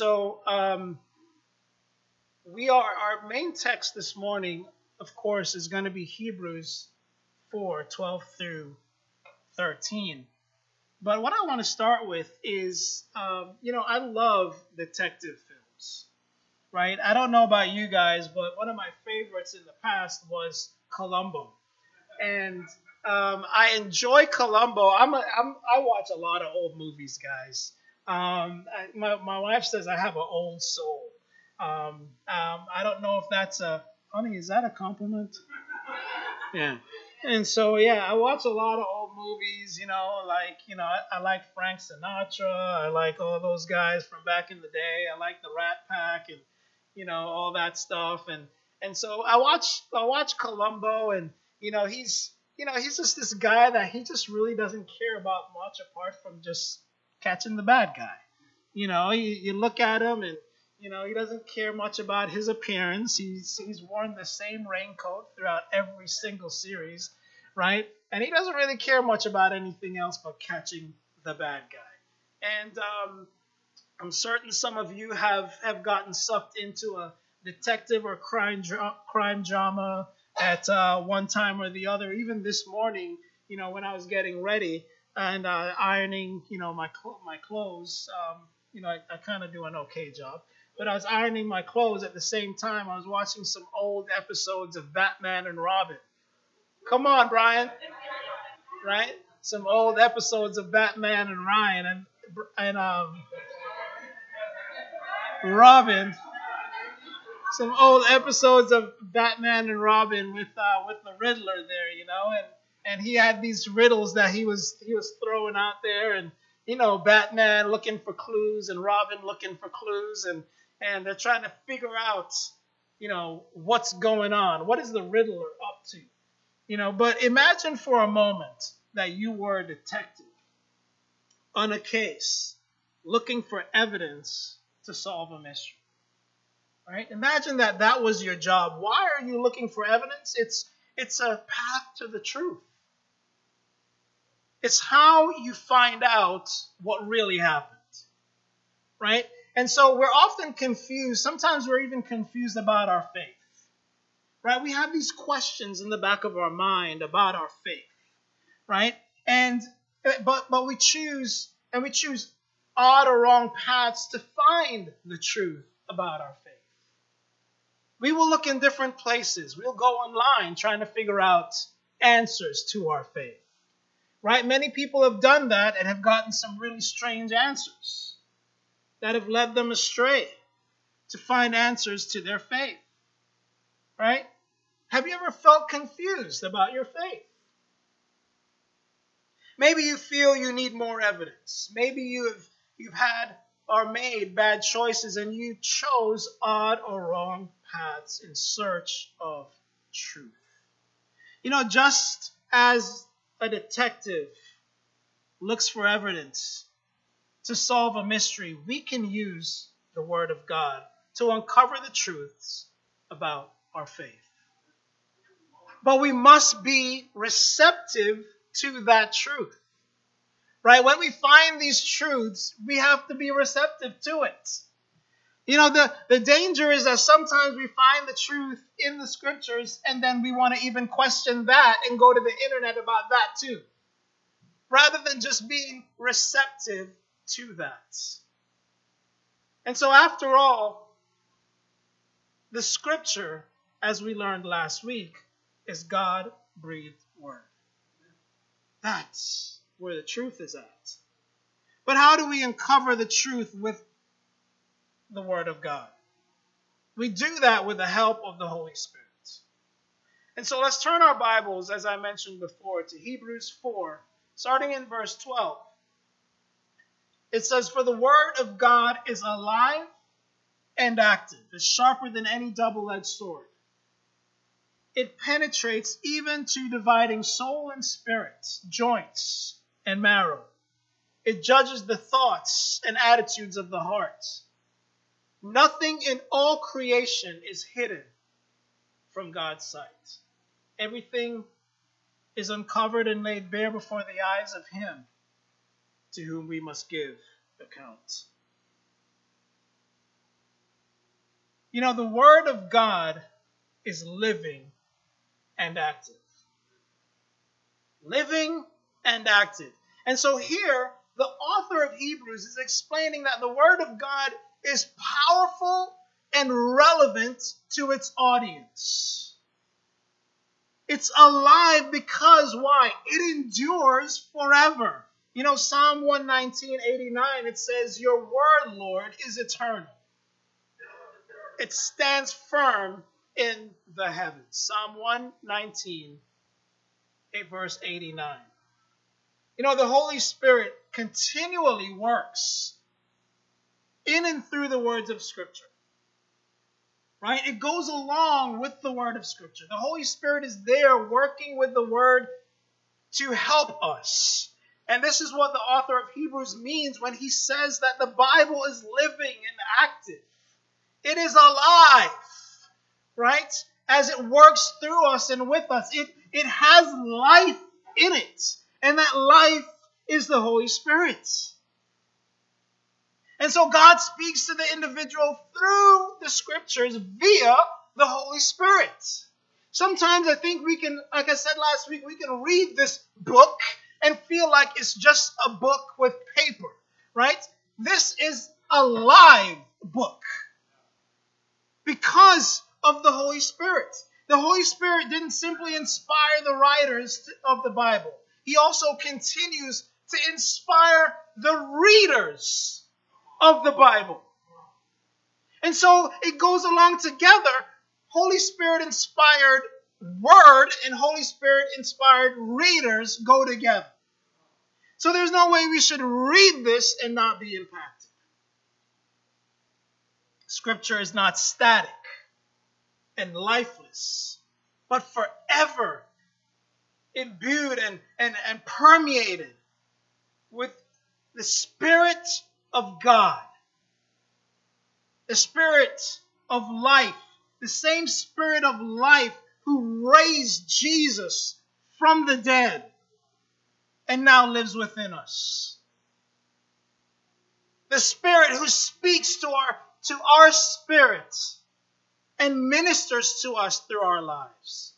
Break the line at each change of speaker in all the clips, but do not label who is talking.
So, um, we are, our main text this morning, of course, is going to be Hebrews 4 12 through 13. But what I want to start with is, um, you know, I love detective films, right? I don't know about you guys, but one of my favorites in the past was Columbo. And um, I enjoy Columbo. I'm, a, I'm I watch a lot of old movies, guys. Um, I, my my wife says I have an old soul. Um, um, I don't know if that's a honey. Is that a compliment? Yeah. And so yeah, I watch a lot of old movies. You know, like you know, I, I like Frank Sinatra. I like all those guys from back in the day. I like the Rat Pack and you know all that stuff. And and so I watch I watch Columbo, and you know he's you know, he's just this guy that he just really doesn't care about much apart from just catching the bad guy. You know, you, you look at him and, you know, he doesn't care much about his appearance. He's, he's worn the same raincoat throughout every single series, right? And he doesn't really care much about anything else but catching the bad guy. And um, I'm certain some of you have, have gotten sucked into a detective or crime, crime drama at uh, one time or the other. Even this morning, you know, when I was getting ready and uh, ironing, you know, my cl- my clothes, um, you know, I, I kind of do an okay job. But I was ironing my clothes at the same time. I was watching some old episodes of Batman and Robin. Come on, Brian. Right? Some old episodes of Batman and Ryan and and um, Robin some old episodes of Batman and Robin with uh, with the Riddler there, you know, and and he had these riddles that he was he was throwing out there, and you know, Batman looking for clues and Robin looking for clues, and and they're trying to figure out, you know, what's going on, what is the Riddler up to, you know. But imagine for a moment that you were a detective on a case, looking for evidence to solve a mystery. Right? Imagine that that was your job. Why are you looking for evidence? It's it's a path to the truth. It's how you find out what really happened. Right? And so we're often confused. Sometimes we're even confused about our faith. Right? We have these questions in the back of our mind about our faith. Right? And but but we choose and we choose odd or wrong paths to find the truth about our faith. We will look in different places. We'll go online trying to figure out answers to our faith. Right? Many people have done that and have gotten some really strange answers that have led them astray to find answers to their faith. Right? Have you ever felt confused about your faith? Maybe you feel you need more evidence. Maybe you have you've had or made bad choices and you chose odd or wrong paths in search of truth. You know, just as a detective looks for evidence to solve a mystery, we can use the Word of God to uncover the truths about our faith. But we must be receptive to that truth. Right? When we find these truths, we have to be receptive to it. You know, the, the danger is that sometimes we find the truth in the scriptures and then we want to even question that and go to the internet about that too, rather than just being receptive to that. And so, after all, the scripture, as we learned last week, is God breathed word. That's where the truth is at. But how do we uncover the truth with the Word of God? We do that with the help of the Holy Spirit. And so let's turn our Bibles, as I mentioned before, to Hebrews 4, starting in verse 12. It says, For the Word of God is alive and active, is sharper than any double edged sword. It penetrates even to dividing soul and spirit, joints and marrow. It judges the thoughts and attitudes of the heart. Nothing in all creation is hidden from God's sight. Everything is uncovered and laid bare before the eyes of Him to whom we must give account. You know, the Word of God is living and active. Living and active. And so here, the author of Hebrews is explaining that the Word of God is powerful and relevant to its audience. It's alive because why? It endures forever. You know, Psalm 119, 89, it says, Your word, Lord, is eternal. It stands firm in the heavens. Psalm 119, verse 89. You know, the Holy Spirit continually works in and through the words of Scripture. Right? It goes along with the word of Scripture. The Holy Spirit is there working with the word to help us. And this is what the author of Hebrews means when he says that the Bible is living and active. It is alive, right? As it works through us and with us, it, it has life in it. And that life is the Holy Spirit. And so God speaks to the individual through the scriptures via the Holy Spirit. Sometimes I think we can, like I said last week, we can read this book and feel like it's just a book with paper, right? This is a live book because of the Holy Spirit. The Holy Spirit didn't simply inspire the writers of the Bible, He also continues to inspire the readers of the Bible. And so it goes along together. Holy Spirit inspired word and Holy Spirit inspired readers go together. So there's no way we should read this and not be impacted. Scripture is not static and lifeless, but forever imbued and, and, and permeated with the Spirit of God, the Spirit of life, the same Spirit of life who raised Jesus from the dead and now lives within us. The Spirit who speaks to our, to our spirits and ministers to us through our lives.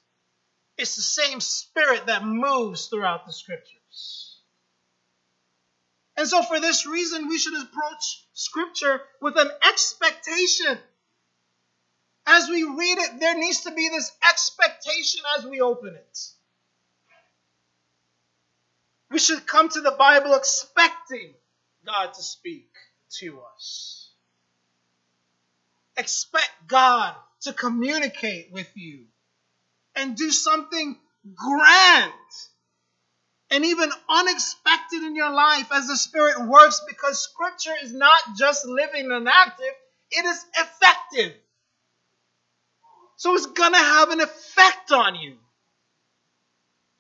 It's the same Spirit that moves throughout the Scriptures. And so, for this reason, we should approach Scripture with an expectation. As we read it, there needs to be this expectation as we open it. We should come to the Bible expecting God to speak to us. Expect God to communicate with you and do something grand and even unexpected in your life as the Spirit works because Scripture is not just living and active, it is effective. So it's going to have an effect on you.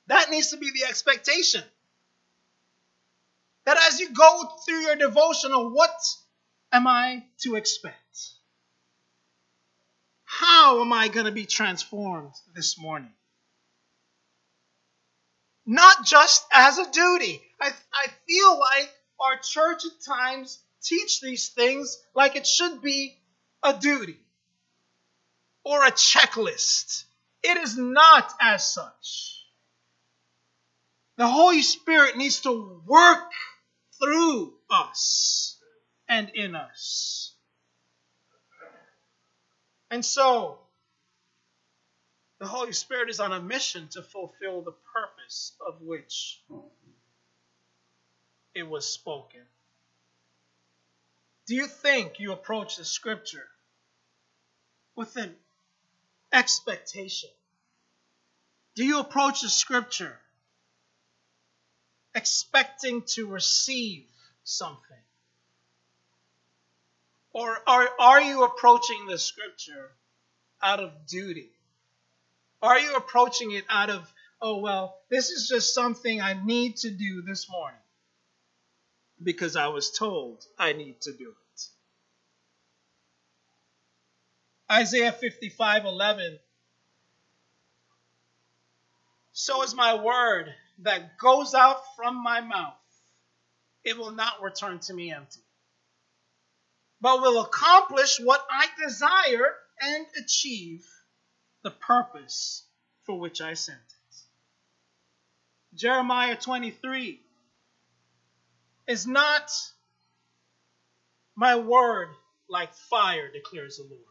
That needs to be the expectation. That as you go through your devotional, what am I to expect? How am I going to be transformed this morning? Not just as a duty. I, I feel like our church at times teach these things like it should be a duty or a checklist. It is not as such. The Holy Spirit needs to work through us and in us. And so, the Holy Spirit is on a mission to fulfill the purpose of which it was spoken. Do you think you approach the scripture with an expectation? Do you approach the scripture expecting to receive something? Or are, are you approaching the scripture out of duty? Are you approaching it out of, oh, well, this is just something I need to do this morning because I was told I need to do it? Isaiah 55 11. So is my word that goes out from my mouth. It will not return to me empty, but will accomplish what I desire and achieve the purpose for which I sent it. Jeremiah 23 is not my word like fire, declares the Lord,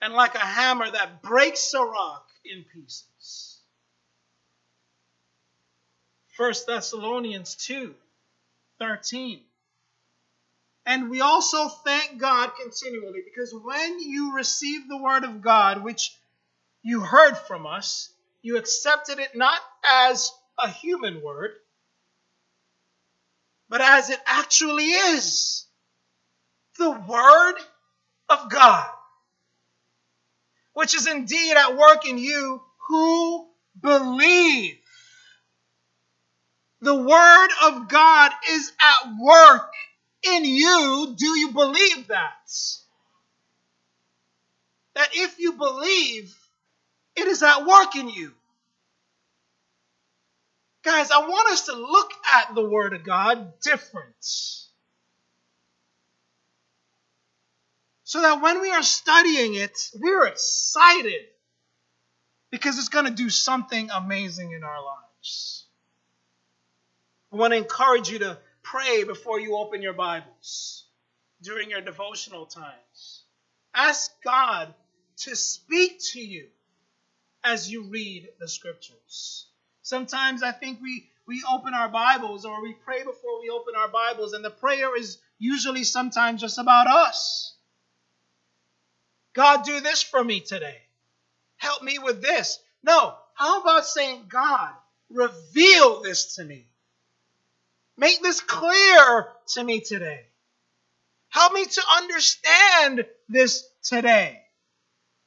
and like a hammer that breaks a rock in pieces. 1 Thessalonians 2 13. And we also thank God continually because when you receive the word of God, which you heard from us, you accepted it not as a human word, but as it actually is the word of God, which is indeed at work in you who believe. The word of God is at work in you. Do you believe that? That if you believe, it is at work in you. Guys, I want us to look at the Word of God different. So that when we are studying it, we're excited because it's going to do something amazing in our lives. I want to encourage you to pray before you open your Bibles during your devotional times. Ask God to speak to you as you read the scriptures. Sometimes I think we, we open our Bibles or we pray before we open our Bibles, and the prayer is usually sometimes just about us. God, do this for me today. Help me with this. No, how about saying, God, reveal this to me? Make this clear to me today. Help me to understand this today.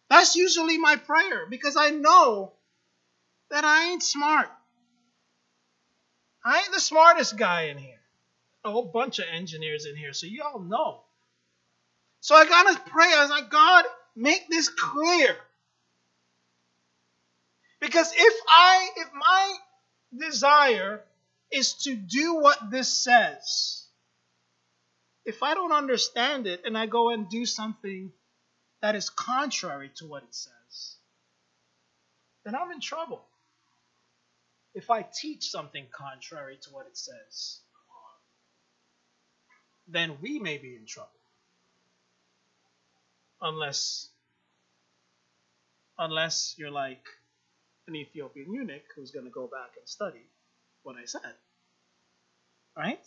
That's usually my prayer because I know that I ain't smart. I ain't the smartest guy in here. A whole bunch of engineers in here, so you all know. So I gotta pray. I was like, God, make this clear. Because if I, if my desire is to do what this says, if I don't understand it and I go and do something that is contrary to what it says, then I'm in trouble. If I teach something contrary to what it says, then we may be in trouble. Unless unless you're like an Ethiopian eunuch who's going to go back and study what I said. Right?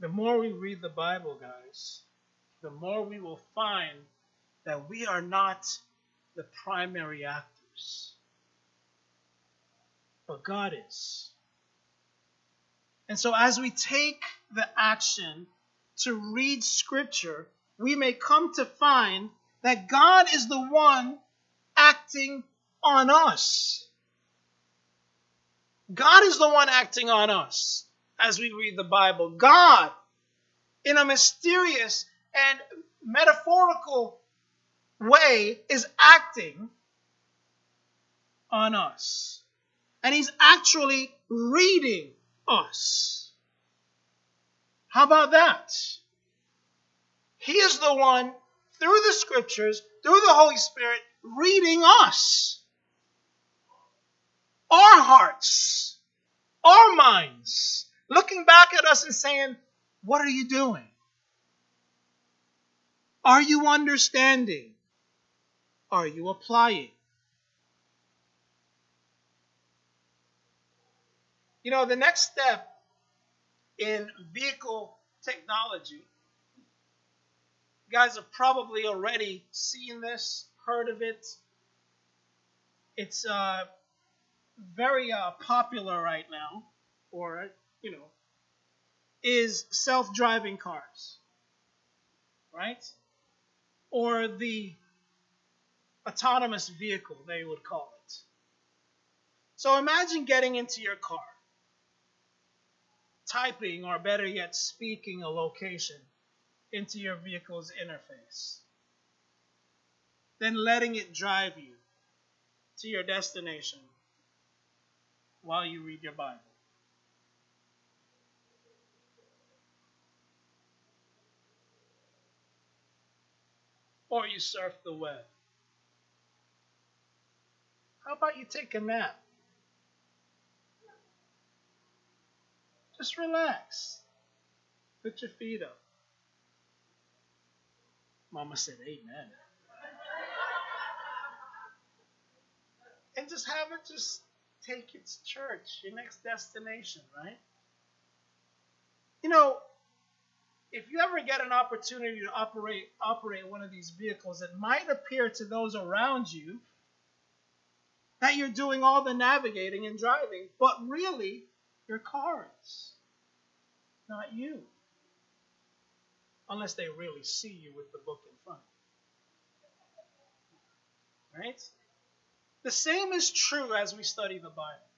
The more we read the Bible, guys, the more we will find that we are not the primary actors, but God is. And so, as we take the action to read Scripture, we may come to find that God is the one acting on us. God is the one acting on us as we read the Bible. God, in a mysterious and metaphorical way, is acting on us. And He's actually reading us. How about that? He is the one, through the scriptures, through the Holy Spirit, reading us. Our hearts, our minds, looking back at us and saying, What are you doing? Are you understanding? Are you applying? You know, the next step in vehicle technology, you guys have probably already seen this, heard of it. It's uh, very uh, popular right now, or, you know, is self driving cars, right? Or the autonomous vehicle, they would call it. So imagine getting into your car typing or better yet speaking a location into your vehicle's interface. Then letting it drive you to your destination while you read your Bible. Or you surf the web. How about you take a nap? Just relax. Put your feet up. Mama said, Amen. and just have it just take its church, your next destination, right? You know, if you ever get an opportunity to operate operate one of these vehicles, it might appear to those around you that you're doing all the navigating and driving, but really, your car is, not you. Unless they really see you with the book in front. Right? The same is true as we study the Bible.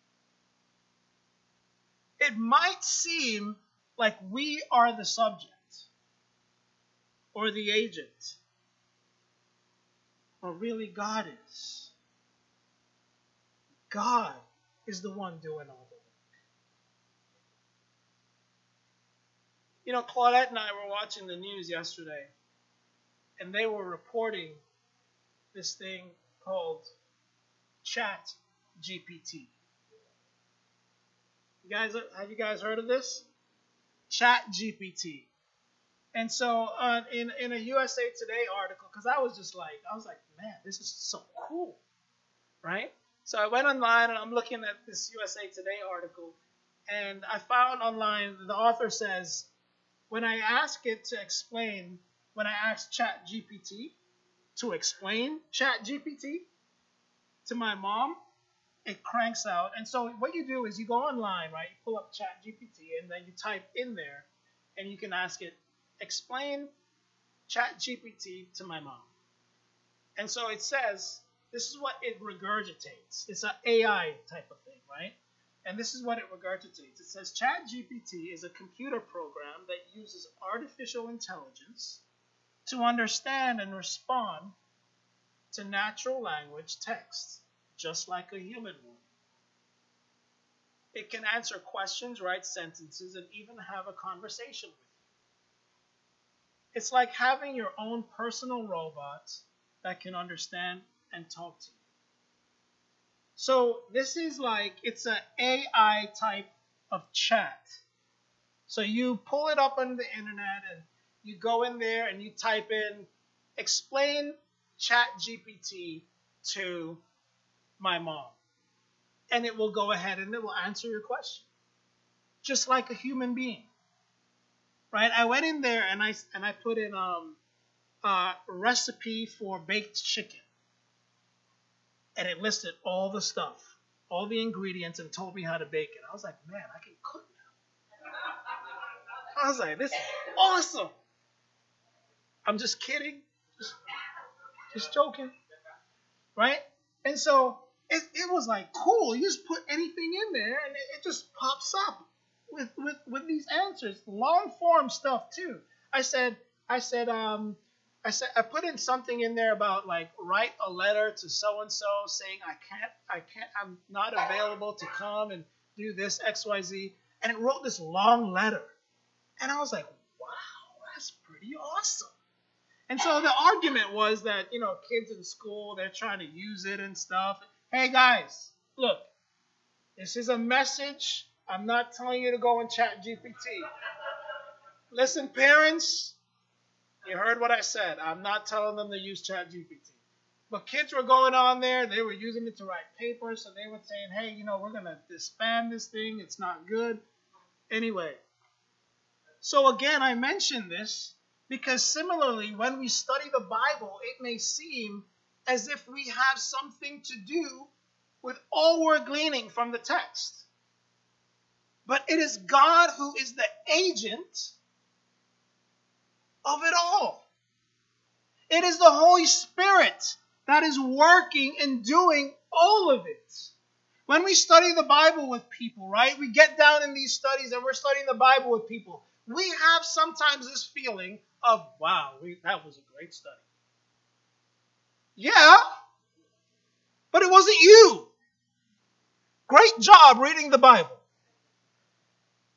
It might seem like we are the subject or the agent, but really God is. God is the one doing all the work. You know, Claudette and I were watching the news yesterday, and they were reporting this thing called Chat GPT. You guys, have you guys heard of this? Chat GPT. And so, uh, in in a USA Today article, because I was just like, I was like, man, this is so cool, right? So I went online and I'm looking at this USA Today article, and I found online the author says, when I ask it to explain, when I ask Chat GPT to explain Chat GPT, to my mom, it cranks out. And so what you do is you go online, right? You pull up Chat GPT and then you type in there and you can ask it, explain Chat GPT to my mom. And so it says, this is what it regurgitates. It's an AI type of thing, right? And this is what it regurgitates. It says Chat GPT is a computer program that uses artificial intelligence to understand and respond to natural language text, just like a human would. It can answer questions, write sentences, and even have a conversation with you. It's like having your own personal robot that can understand and talk to you. So this is like it's an AI type of chat. So you pull it up on the internet and you go in there and you type in explain chat GPT to my mom. And it will go ahead and it will answer your question. Just like a human being. Right? I went in there and I and I put in um a recipe for baked chicken. And it listed all the stuff, all the ingredients, and told me how to bake it. I was like, man, I can cook now. I was like, this is awesome. I'm just kidding. Just just joking. Right? And so it, it was like cool. You just put anything in there and it, it just pops up with, with, with these answers. Long form stuff too. I said, I said, um, I said I put in something in there about like write a letter to so and so saying I can't I can't I'm not available to come and do this XYZ and it wrote this long letter. And I was like, wow, that's pretty awesome. And so the argument was that, you know, kids in school, they're trying to use it and stuff. Hey guys, look, this is a message. I'm not telling you to go and chat GPT. Listen, parents, you heard what I said. I'm not telling them to use chat GPT. But kids were going on there, they were using it to write papers, so they were saying, hey, you know, we're going to disband this thing. It's not good. Anyway, so again, I mentioned this because similarly, when we study the Bible, it may seem as if we have something to do with all we're gleaning from the text. But it is God who is the agent of it all. It is the Holy Spirit that is working and doing all of it. When we study the Bible with people, right? We get down in these studies and we're studying the Bible with people. We have sometimes this feeling of, wow, we, that was a great study. Yeah, but it wasn't you. Great job reading the Bible.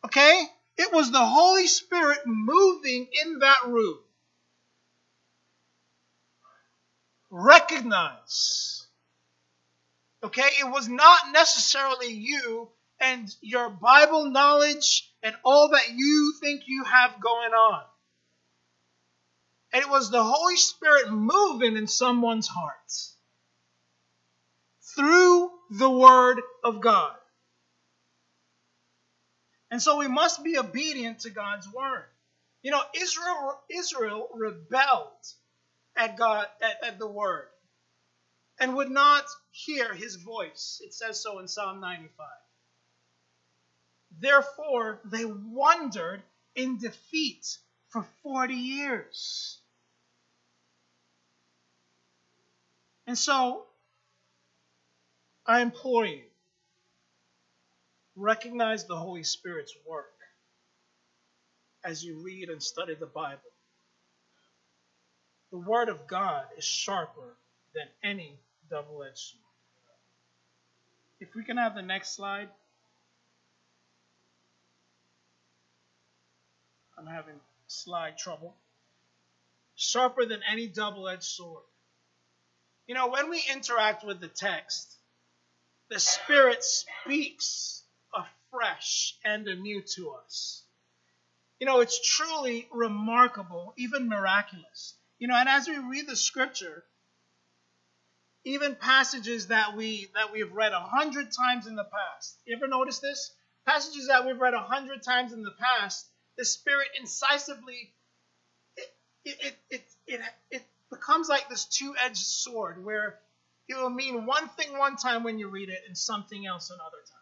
Okay? It was the Holy Spirit moving in that room. recognize. Okay? It was not necessarily you and your Bible knowledge and all that you think you have going on. And it was the Holy Spirit moving in someone's heart through the Word of God. And so we must be obedient to God's Word. You know, Israel, Israel rebelled at God at, at the Word and would not hear his voice. It says so in Psalm 95. Therefore, they wandered in defeat for 40 years. And so, I implore you, recognize the Holy Spirit's work as you read and study the Bible. The Word of God is sharper than any double edged sword. If we can have the next slide. I'm having slide trouble. Sharper than any double edged sword. You know, when we interact with the text, the Spirit speaks afresh and anew to us. You know, it's truly remarkable, even miraculous. You know, and as we read the scripture, even passages that we that we've read a hundred times in the past. You ever notice this? Passages that we've read a hundred times in the past, the Spirit incisively it it it it, it, it becomes like this two-edged sword where it will mean one thing one time when you read it and something else another time.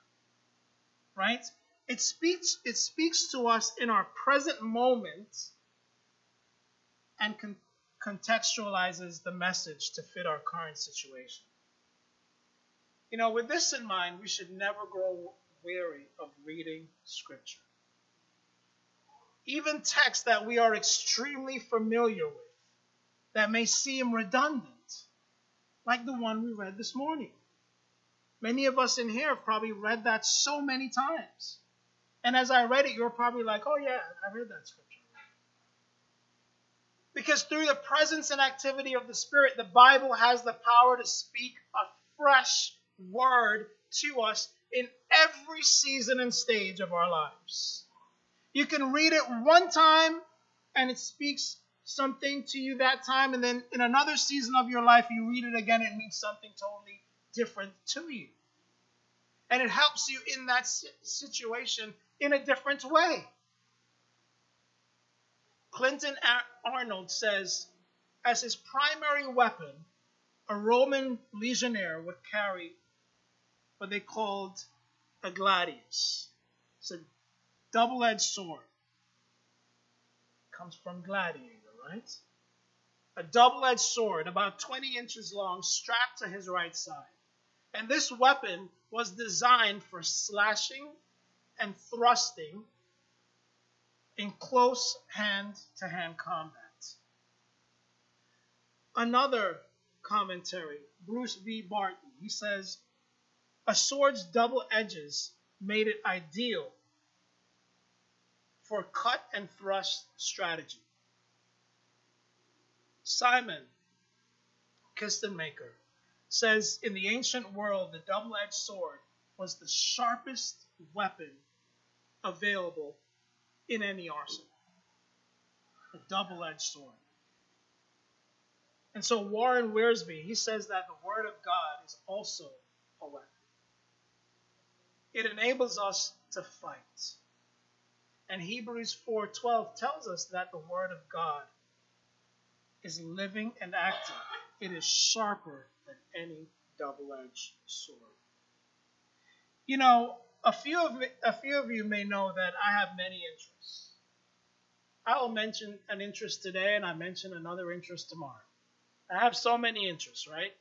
Right? It speaks it speaks to us in our present moment and can contextualizes the message to fit our current situation. You know, with this in mind, we should never grow weary of reading Scripture. Even texts that we are extremely familiar with, that may seem redundant, like the one we read this morning. Many of us in here have probably read that so many times. And as I read it, you're probably like, oh, yeah, I read that scripture. Because through the presence and activity of the Spirit, the Bible has the power to speak a fresh word to us in every season and stage of our lives. You can read it one time and it speaks something to you that time, and then in another season of your life, you read it again, it means something totally different to you. And it helps you in that situation in a different way. Clinton Arnold says, as his primary weapon, a Roman legionnaire would carry what they called a gladius. It's a double edged sword. It comes from gladiator, right? A double edged sword, about 20 inches long, strapped to his right side. And this weapon was designed for slashing and thrusting in close hand to hand combat. Another commentary, Bruce B. Barton, he says, a sword's double edges made it ideal for cut and thrust strategy. Simon Kistemaker says in the ancient world, the double edged sword was the sharpest weapon available in any arsenal. A double edged sword. And so Warren Wiersbe, he says that the Word of God is also a weapon. It enables us to fight. And Hebrews 4:12 tells us that the Word of God is living and active. It is sharper than any double-edged sword. You know, a few of a few of you may know that I have many interests. I will mention an interest today, and I mention another interest tomorrow. I have so many interests, right?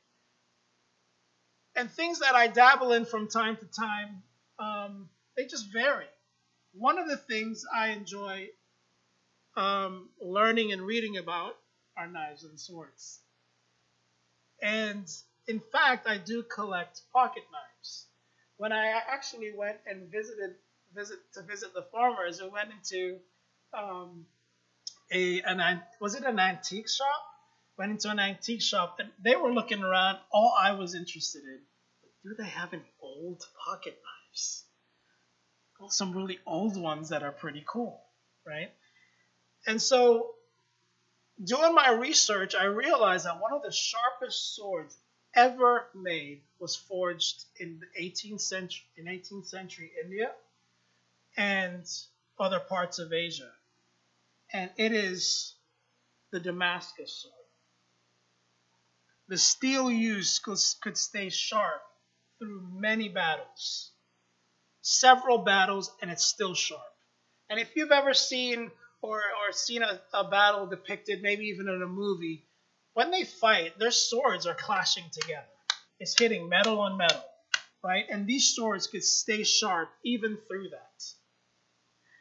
And things that I dabble in from time to time, um, they just vary. One of the things I enjoy um, learning and reading about are knives and swords. And in fact, I do collect pocket knives when I actually went and visited visit to visit the farmers, we went into um, a an was it an antique shop went into an antique shop and they were looking around. All I was interested in, do they have any old pocket knives? Well, some really old ones that are pretty cool, right? And so, doing my research, I realized that one of the sharpest swords ever made was forged in the 18th century in 18th century India and other parts of Asia. And it is the Damascus sword. The steel used could, could stay sharp through many battles, several battles, and it's still sharp. And if you've ever seen or, or seen a, a battle depicted, maybe even in a movie, when they fight, their swords are clashing together. It's hitting metal on metal, right? And these swords could stay sharp even through that.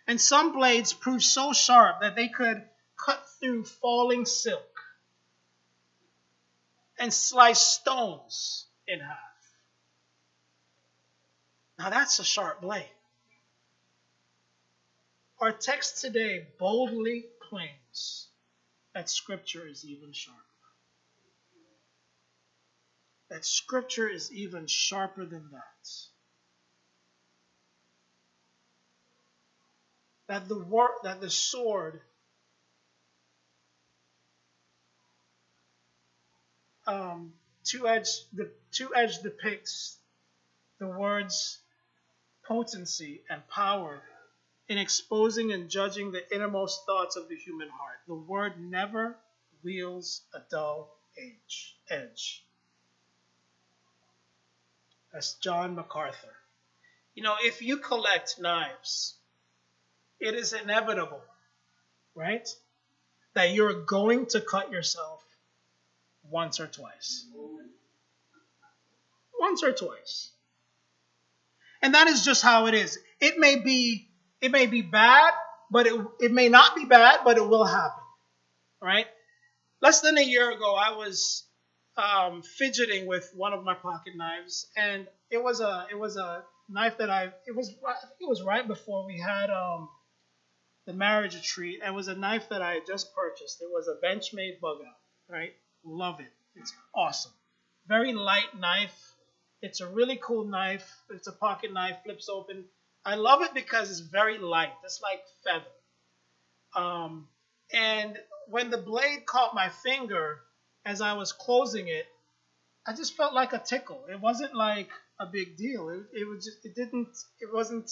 And some blades proved so sharp that they could cut through falling silk and slice stones in half. Now that's a sharp blade. Our text today boldly claims that Scripture is even sharper. That Scripture is even sharper than that. That the word, that the sword um, two edge the two edge depicts the words potency and power in exposing and judging the innermost thoughts of the human heart. The word never wields a dull edge. That's John MacArthur. You know, if you collect knives, it is inevitable, right? That you're going to cut yourself once or twice. Once or twice. And that is just how it is. It may be it may be bad, but it, it may not be bad, but it will happen. Right? Less than a year ago, I was um, fidgeting with one of my pocket knives, and it was a it was a knife that I it was I think it was right before we had um, the marriage retreat. And it was a knife that I had just purchased. It was a Benchmade bug out. Right? Love it. It's awesome. Very light knife. It's a really cool knife. It's a pocket knife, flips open. I love it because it's very light. It's like feather. Um, and when the blade caught my finger as I was closing it, I just felt like a tickle. It wasn't like a big deal. It, it was just, it didn't, it wasn't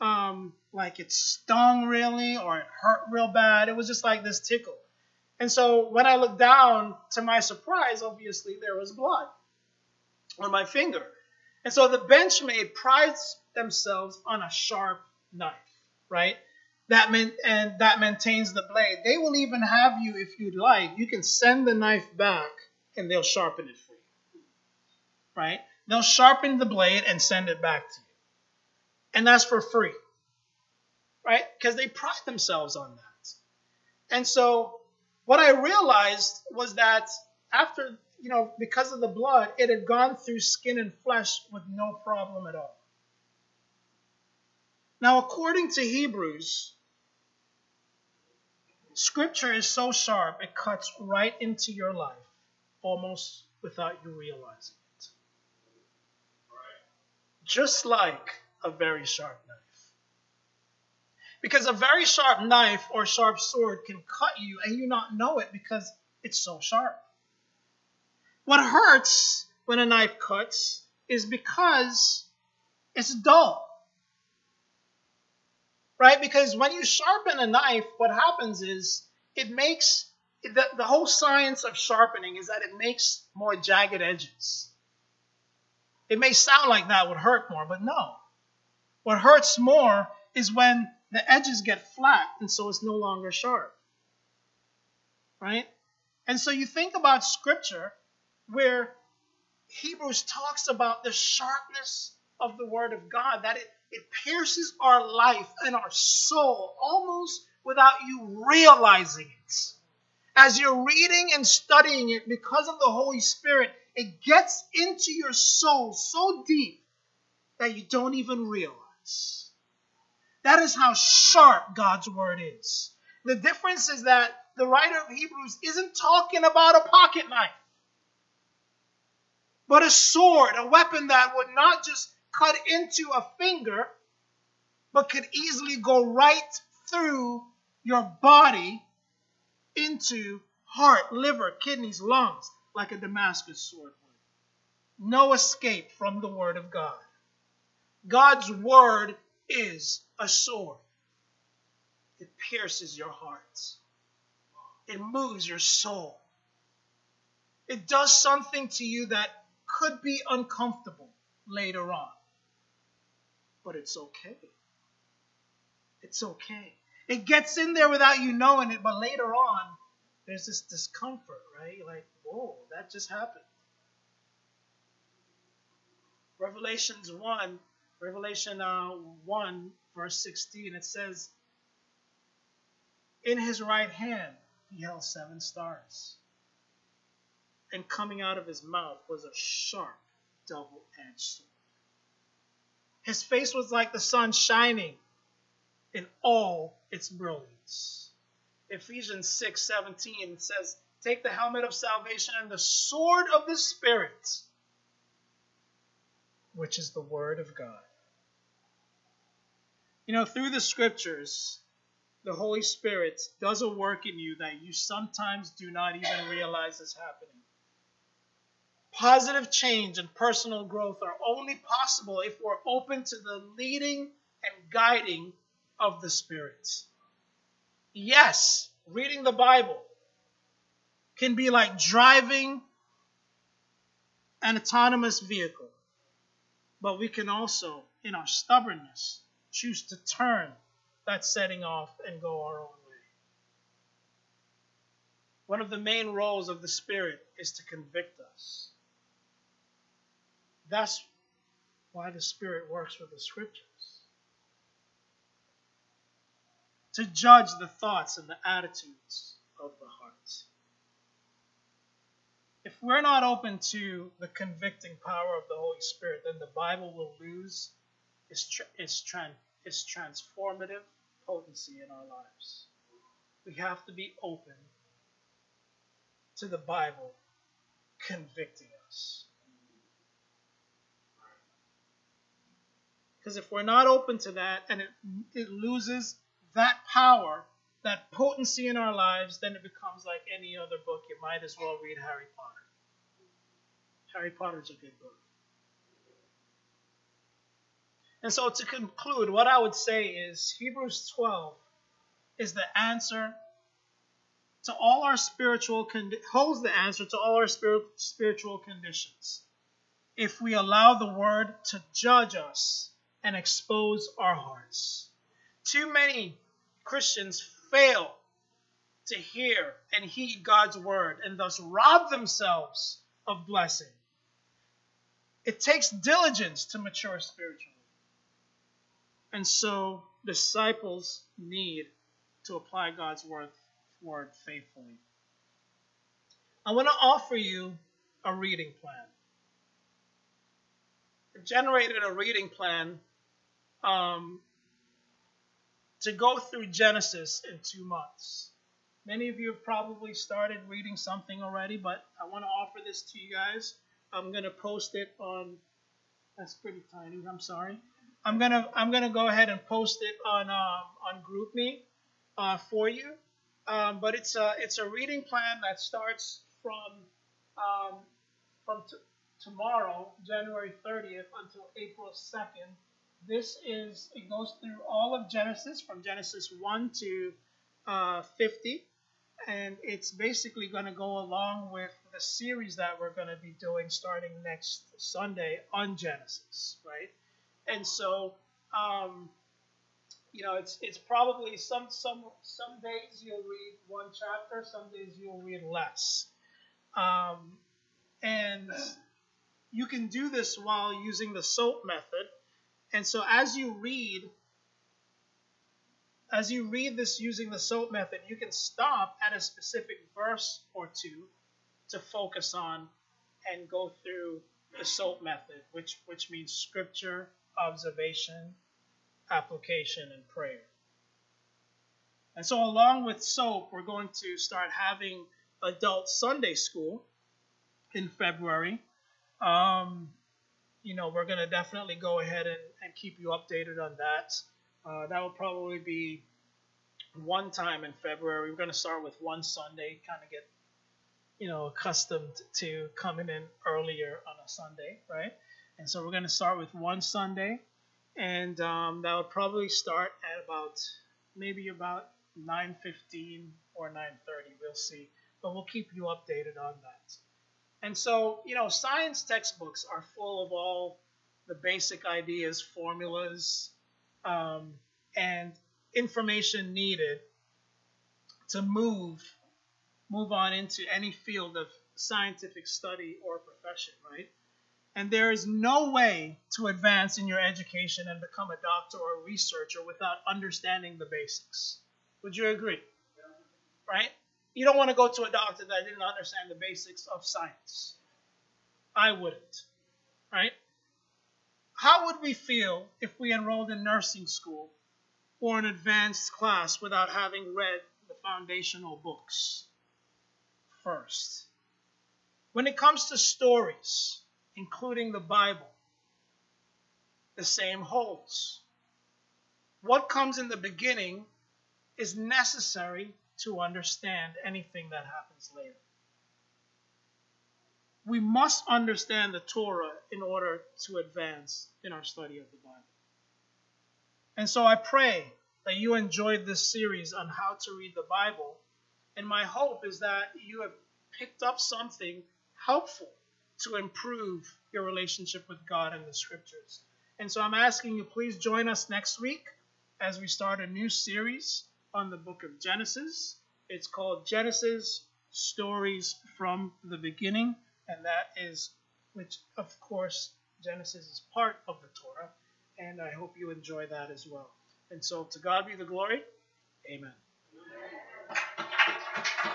um, like it stung really or it hurt real bad. It was just like this tickle. And so when I looked down, to my surprise, obviously there was blood on my finger. And so the Benchmade prides themselves on a sharp knife, right? That mean, and that maintains the blade. They will even have you, if you'd like, you can send the knife back and they'll sharpen it for you. Right? They'll sharpen the blade and send it back to you. And that's for free. Right? Because they pride themselves on that. And so what I realized was that after, you know, because of the blood, it had gone through skin and flesh with no problem at all. Now, according to Hebrews, Scripture is so sharp it cuts right into your life almost without you realizing it. Just like a very sharp knife. Because a very sharp knife or sharp sword can cut you and you not know it because it's so sharp. What hurts when a knife cuts is because it's dull. Right? Because when you sharpen a knife, what happens is it makes the, the whole science of sharpening is that it makes more jagged edges. It may sound like that would hurt more, but no. What hurts more is when the edges get flat and so it's no longer sharp. Right? And so you think about scripture where Hebrews talks about the sharpness of the word of God, that it, it pierces our life and our soul almost without you realizing it. As you're reading and studying it, because of the Holy Spirit, it gets into your soul so deep that you don't even realize. That is how sharp God's word is. The difference is that the writer of Hebrews isn't talking about a pocket knife, but a sword, a weapon that would not just cut into a finger, but could easily go right through your body into heart, liver, kidneys, lungs, like a Damascus sword would. No escape from the Word of God. God's Word is a sword. It pierces your heart. It moves your soul. It does something to you that could be uncomfortable later on. But it's okay. It's okay. It gets in there without you knowing it, but later on, there's this discomfort, right? Like, whoa, that just happened. Revelations 1, Revelation uh, 1, verse 16, it says, In his right hand he held seven stars, and coming out of his mouth was a sharp, double edged sword. His face was like the sun shining in all its brilliance. Ephesians 6 17 says, Take the helmet of salvation and the sword of the Spirit, which is the Word of God. You know, through the scriptures, the Holy Spirit does a work in you that you sometimes do not even realize is happening. Positive change and personal growth are only possible if we're open to the leading and guiding of the Spirit. Yes, reading the Bible can be like driving an autonomous vehicle, but we can also, in our stubbornness, choose to turn that setting off and go our own way. One of the main roles of the Spirit is to convict us. That's why the Spirit works with the Scriptures. To judge the thoughts and the attitudes of the heart. If we're not open to the convicting power of the Holy Spirit, then the Bible will lose its, tra- its, tran- its transformative potency in our lives. We have to be open to the Bible convicting us. Because if we're not open to that and it, it loses that power, that potency in our lives, then it becomes like any other book. You might as well read Harry Potter. Harry Potter's a good book. And so to conclude, what I would say is Hebrews 12 is the answer to all our spiritual condi- holds the answer to all our spirit, spiritual conditions. If we allow the word to judge us and expose our hearts. Too many Christians fail to hear and heed God's word and thus rob themselves of blessing. It takes diligence to mature spiritually. And so disciples need to apply God's word, faithfully. I want to offer you a reading plan. I generated a reading plan um, to go through Genesis in two months. Many of you have probably started reading something already, but I want to offer this to you guys. I'm going to post it on. That's pretty tiny. I'm sorry. I'm gonna I'm gonna go ahead and post it on um, on GroupMe uh, for you. Um, but it's a it's a reading plan that starts from um, from t- tomorrow, January 30th, until April 2nd. This is it goes through all of Genesis from Genesis 1 to uh, 50, and it's basically going to go along with the series that we're going to be doing starting next Sunday on Genesis, right? and so um, you know it's it's probably some some some days you'll read one chapter, some days you'll read less, um, and you can do this while using the SOAP method. And so as you read, as you read this using the SOAP method, you can stop at a specific verse or two to focus on and go through the SOAP method, which which means scripture, observation, application, and prayer. And so, along with SOAP, we're going to start having adult Sunday school in February. Um, you know, we're going to definitely go ahead and, and keep you updated on that. Uh, that will probably be one time in February. We're going to start with one Sunday, kind of get, you know, accustomed to coming in earlier on a Sunday, right? And so we're going to start with one Sunday, and um, that would probably start at about maybe about 9:15 or 9:30. We'll see, but we'll keep you updated on that. And so, you know, science textbooks are full of all the basic ideas, formulas, um, and information needed to move move on into any field of scientific study or profession, right? And there is no way to advance in your education and become a doctor or a researcher without understanding the basics. Would you agree? Right? You don't want to go to a doctor that didn't understand the basics of science. I wouldn't. Right? How would we feel if we enrolled in nursing school or an advanced class without having read the foundational books first? When it comes to stories, including the Bible, the same holds. What comes in the beginning is necessary to understand anything that happens later. We must understand the Torah in order to advance in our study of the Bible. And so I pray that you enjoyed this series on how to read the Bible. And my hope is that you have picked up something helpful to improve your relationship with God and the scriptures. And so I'm asking you, please join us next week as we start a new series on the book of Genesis. It's called Genesis Stories from the Beginning, and that is, which of course, Genesis is part of the Torah, and I hope you enjoy that as well. And so, to God be the glory. Amen. Amen.